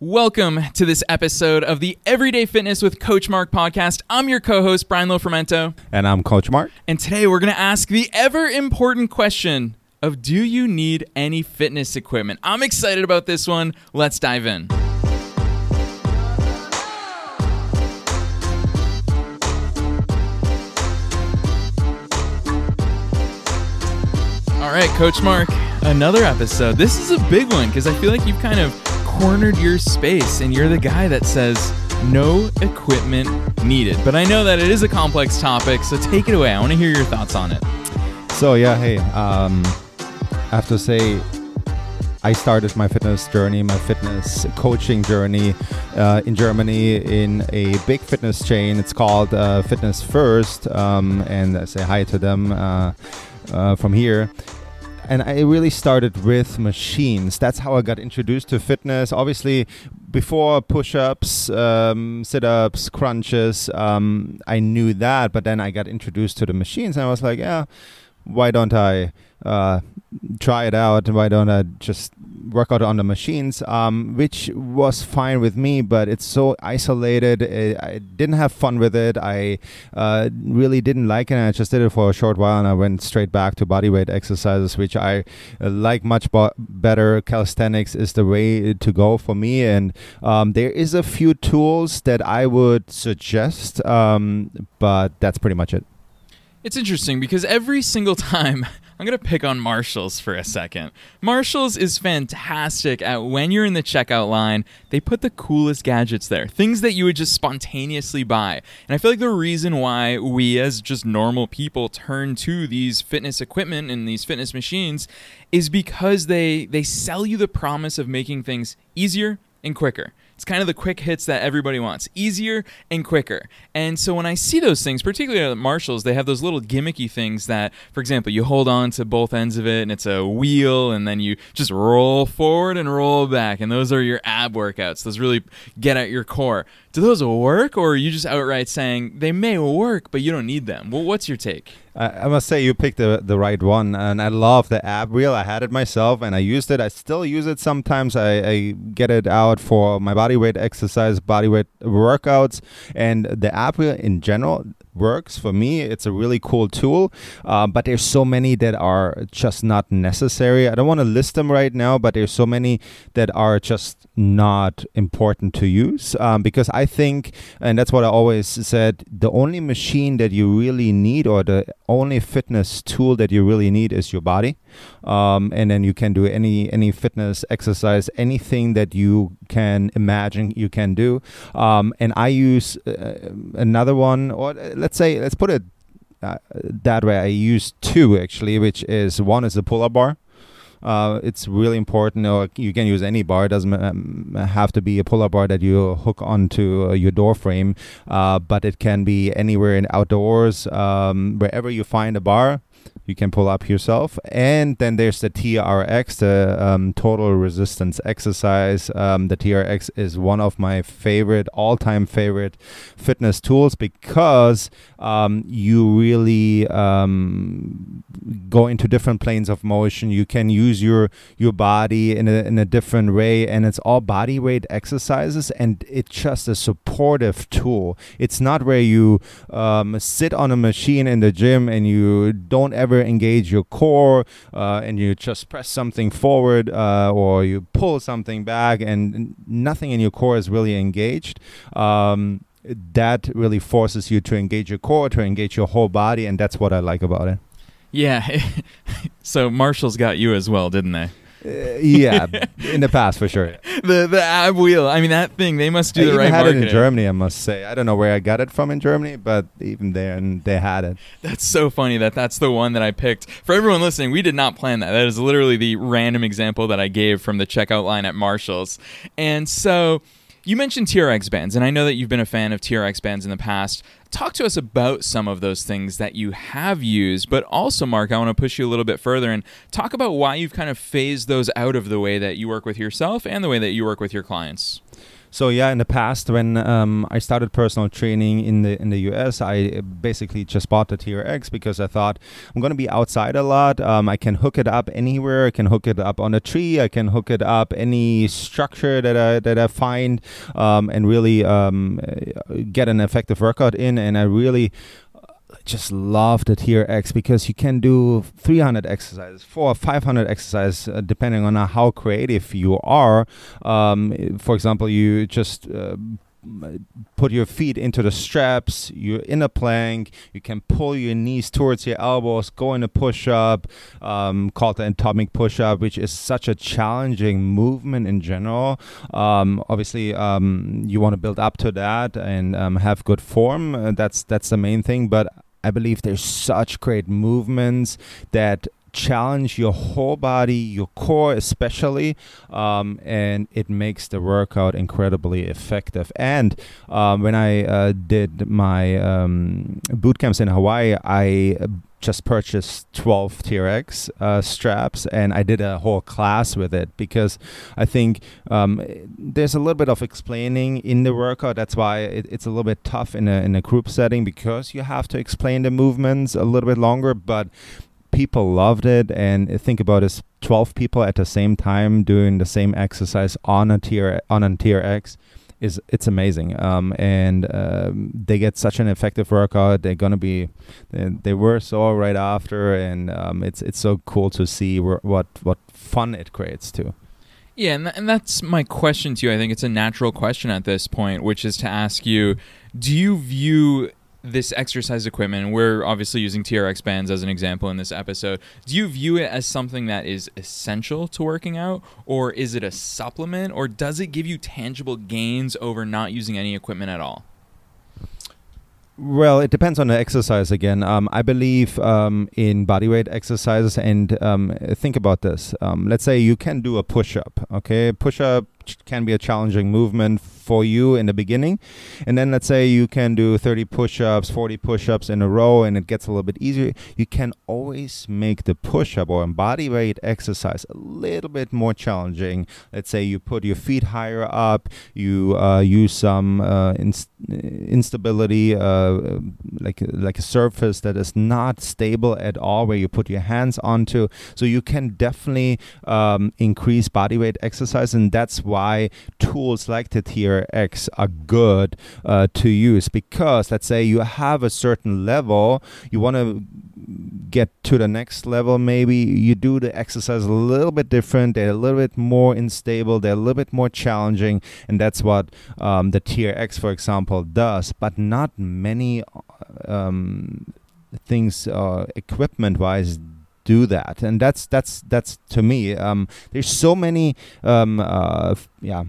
Welcome to this episode of the Everyday Fitness with Coach Mark podcast. I'm your co host, Brian Lofermento. And I'm Coach Mark. And today we're going to ask the ever important question of do you need any fitness equipment? I'm excited about this one. Let's dive in. All right, Coach Mark, another episode. This is a big one because I feel like you've kind of cornered your space and you're the guy that says no equipment needed. But I know that it is a complex topic, so take it away. I want to hear your thoughts on it. So, yeah, hey, um, I have to say, I started my fitness journey, my fitness coaching journey uh, in Germany in a big fitness chain. It's called uh, Fitness First, um, and I say hi to them uh, uh from here and I really started with machines. That's how I got introduced to fitness. Obviously, before push-ups, um, sit-ups, crunches, um, I knew that, but then I got introduced to the machines, and I was like, yeah, why don't I uh, try it out? Why don't I just work out on the machines, um, which was fine with me, but it's so isolated. It, I didn't have fun with it. I uh, really didn't like it. I just did it for a short while and I went straight back to bodyweight exercises, which I uh, like much bo- better. Calisthenics is the way to go for me. And um, there is a few tools that I would suggest, um, but that's pretty much it. It's interesting because every single time I'm going to pick on Marshalls for a second. Marshalls is fantastic at when you're in the checkout line, they put the coolest gadgets there, things that you would just spontaneously buy. And I feel like the reason why we as just normal people turn to these fitness equipment and these fitness machines is because they they sell you the promise of making things easier and quicker. It's kind of the quick hits that everybody wants, easier and quicker. And so when I see those things, particularly at Marshalls, they have those little gimmicky things that, for example, you hold on to both ends of it and it's a wheel, and then you just roll forward and roll back. And those are your ab workouts. Those really get at your core. Do those work, or are you just outright saying they may work, but you don't need them? Well, what's your take? I must say you picked the the right one, and I love the ab wheel. I had it myself, and I used it. I still use it sometimes. I, I get it out for my body weight exercise, body weight workouts, and the app in general works for me. It's a really cool tool, uh, but there's so many that are just not necessary. I don't want to list them right now, but there's so many that are just not important to use um, because I think, and that's what I always said, the only machine that you really need or the only fitness tool that you really need is your body, um, and then you can do any any fitness exercise, anything that you can imagine you can do. Um, and I use uh, another one, or uh, let's say let's put it uh, that way. I use two actually, which is one is the pull-up bar. Uh, it's really important. Or you can use any bar. It doesn't um, have to be a pull-up bar that you hook onto uh, your door frame, uh, but it can be anywhere in outdoors, um, wherever you find a bar you can pull up yourself. And then there's the TRX, the um, total resistance exercise. Um, the TRX is one of my favorite, all time favorite fitness tools because um, you really um, go into different planes of motion. You can use your your body in a, in a different way, and it's all body weight exercises, and it's just a supportive tool. It's not where you um, sit on a machine in the gym and you don't ever engage your core uh, and you just press something forward uh, or you pull something back and nothing in your core is really engaged. Um, that really forces you to engage your core, to engage your whole body, and that's what I like about it. Yeah. so Marshall's got you as well, didn't they? Uh, yeah, in the past for sure. The the ab wheel. I mean, that thing. They must do I the right had marketing. it in Germany. I must say. I don't know where I got it from in Germany, but even there, and they had it. That's so funny that that's the one that I picked. For everyone listening, we did not plan that. That is literally the random example that I gave from the checkout line at Marshalls. And so you mentioned TRX bands, and I know that you've been a fan of TRX bands in the past. Talk to us about some of those things that you have used, but also, Mark, I want to push you a little bit further and talk about why you've kind of phased those out of the way that you work with yourself and the way that you work with your clients. So yeah, in the past when um, I started personal training in the in the US, I basically just bought the TRX because I thought I'm to be outside a lot. Um, I can hook it up anywhere. I can hook it up on a tree. I can hook it up any structure that I that I find, um, and really um, get an effective workout in. And I really just love the TRX because you can do 300 exercises, four or 500 exercises, uh, depending on how creative you are. Um, for example, you just uh, put your feet into the straps, you're in a plank, you can pull your knees towards your elbows, go in a push up, um, called the atomic push up, which is such a challenging movement in general. Um, obviously, um, you want to build up to that and um, have good form. Uh, that's that's the main thing. But I believe there's such great movements that challenge your whole body, your core especially, um, and it makes the workout incredibly effective. And um, when I uh, did my um, boot camps in Hawaii, I just purchased 12 TRX uh, straps and I did a whole class with it because I think um, there's a little bit of explaining in the workout. That's why it, it's a little bit tough in a, in a group setting because you have to explain the movements a little bit longer. But people loved it and think about it 12 people at the same time doing the same exercise on a tier on a TRX is it's amazing. Um, and um, they get such an effective workout. They're gonna be they, they were sore right after and um, it's it's so cool to see wh- what what fun it creates too. Yeah and, th- and that's my question to you. I think it's a natural question at this point which is to ask you do you view this exercise equipment, we're obviously using TRX bands as an example in this episode, do you view it as something that is essential to working out, or is it a supplement, or does it give you tangible gains over not using any equipment at all? Well, it depends on the exercise again. Um, I believe um, in bodyweight exercises, and um, think about this. Um, let's say you can do a push up, okay? Push up can be a challenging movement for you in the beginning. And then let's say you can do 30 push ups, 40 push ups in a row, and it gets a little bit easier. You can always make the push up or body weight exercise a little bit more challenging. Let's say you put your feet higher up, you uh, use some uh, inst- instability, uh, like, like a surface that is not stable at all, where you put your hands onto. So you can definitely um, increase body weight exercise, and that's why tools like the TRX are good uh, to use because let's say you have a certain level, you want to get to the next level, maybe you do the exercise a little bit different. They're a little bit more unstable. They're a little bit more challenging, and that's what um, the TRX, for example, does. But not many um, things, uh, equipment-wise, do that. And that's that's that's to me um, there's so many um, uh, f- yeah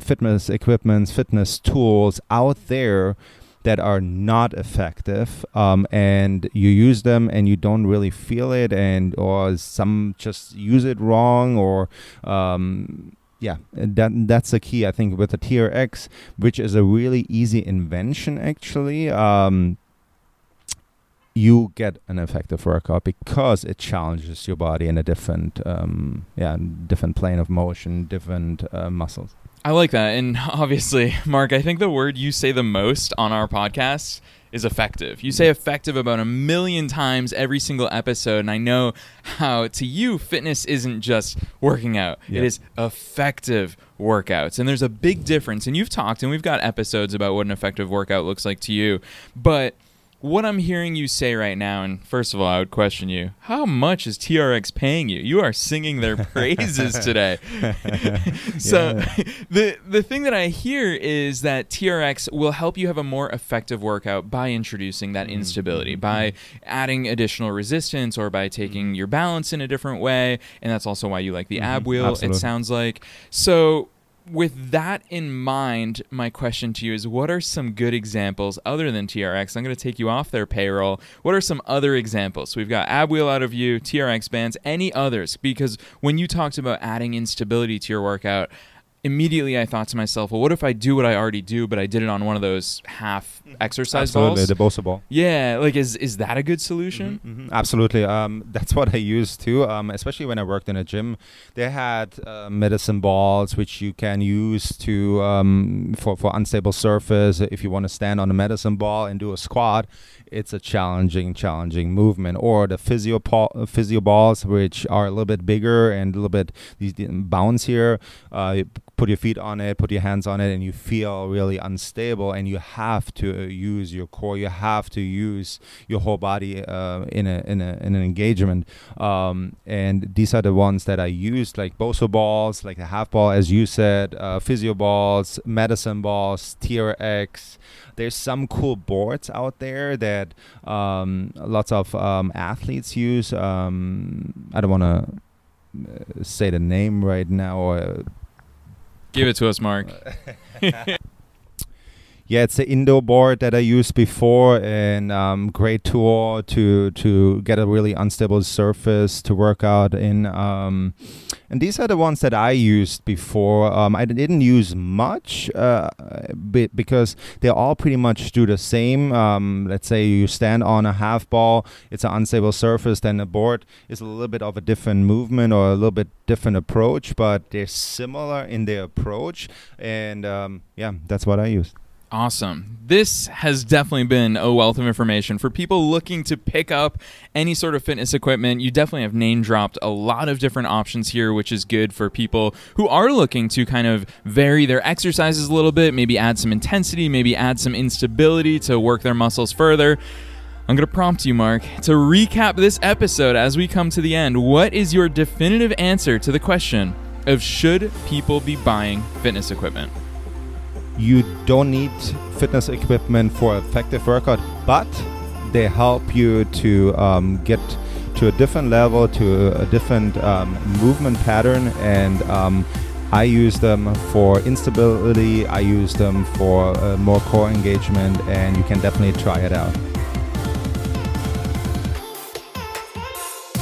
fitness equipments, fitness tools out there that are not effective um, and you use them and you don't really feel it and or some just use it wrong or um, yeah that that's the key i think with the trx which is a really easy invention actually um, you get an effective workout because it challenges your body in a different um, yeah different plane of motion different uh, muscles I like that. And obviously, Mark, I think the word you say the most on our podcast is effective. You say effective about a million times every single episode. And I know how to you, fitness isn't just working out, yeah. it is effective workouts. And there's a big difference. And you've talked, and we've got episodes about what an effective workout looks like to you. But what I'm hearing you say right now, and first of all, I would question you: How much is TRX paying you? You are singing their praises today. so, the the thing that I hear is that TRX will help you have a more effective workout by introducing that mm-hmm. instability, mm-hmm. by adding additional resistance, or by taking mm-hmm. your balance in a different way. And that's also why you like the mm-hmm. ab wheel. Absolutely. It sounds like so with that in mind, my question to you is what are some good examples other than TRX? I'm going to take you off their payroll. What are some other examples? We've got ab wheel out of you, TRX bands, any others? Because when you talked about adding instability to your workout, immediately I thought to myself, well, what if I do what I already do, but I did it on one of those half exercise Absolutely, balls? the BOSU ball. yeah, like is is that a good solution? Mhm, Absolutely. Um, that's what I used too, um, especially when I worked in a gym. They had uh, medicine balls which you can use to um, for for unstable surface. If you want to stand on a medicine ball and do a squat, it's a challenging, challenging movement. Or the physio paw- physio balls, which are a little bit bigger and a little bit these bounce here. Uh, put your feet on it, put your hands on it, and you feel really unstable. And you have to uh, use your core. You have to use your whole body uh, in a in a in an engagement. Um, and these are the ones that I used, like BOSU balls, like the half ball, as you said, uh, physio balls, medicine balls, TRX. There's some cool boards out there that um, lots of um, athletes use. Um, I don't want to say the name right now or Give it to us, Mark. Yeah, it's the Indo Board that I used before, and um, great tool to to get a really unstable surface to work out in. Um, and these are the ones that I used before. Um, I didn't use much, uh, because they all pretty much do the same. Um, let's say you stand on a half ball, it's an unstable surface. Then the board is a little bit of a different movement or a little bit different approach, but they're similar in their approach. And um, yeah, that's what I used. Awesome. This has definitely been a wealth of information for people looking to pick up any sort of fitness equipment. You definitely have name dropped a lot of different options here, which is good for people who are looking to kind of vary their exercises a little bit, maybe add some intensity, maybe add some instability to work their muscles further. I'm going to prompt you, Mark, to recap this episode as we come to the end. What is your definitive answer to the question of should people be buying fitness equipment? You don't need fitness equipment for effective workout, but they help you to um, get to a different level, to a different um, movement pattern, and um, I use them for instability. I use them for uh, more core engagement, and you can definitely try it out.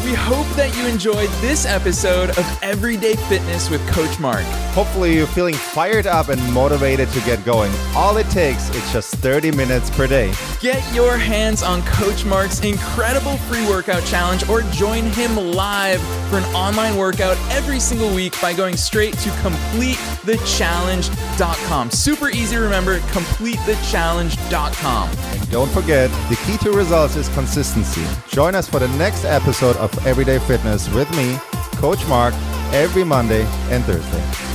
We hope that you enjoyed this episode of Everyday Fitness with Coach Mark. Hopefully, you're feeling fired up and motivated to get going. All it takes is just 30 minutes per day. Get your hands on Coach Mark's incredible free workout challenge or join him live for an online workout every single week by going straight to completethechallenge.com. Super easy to remember, completethechallenge.com. Don't forget, the key to results is consistency. Join us for the next episode of Everyday Fitness with me, Coach Mark, every Monday and Thursday.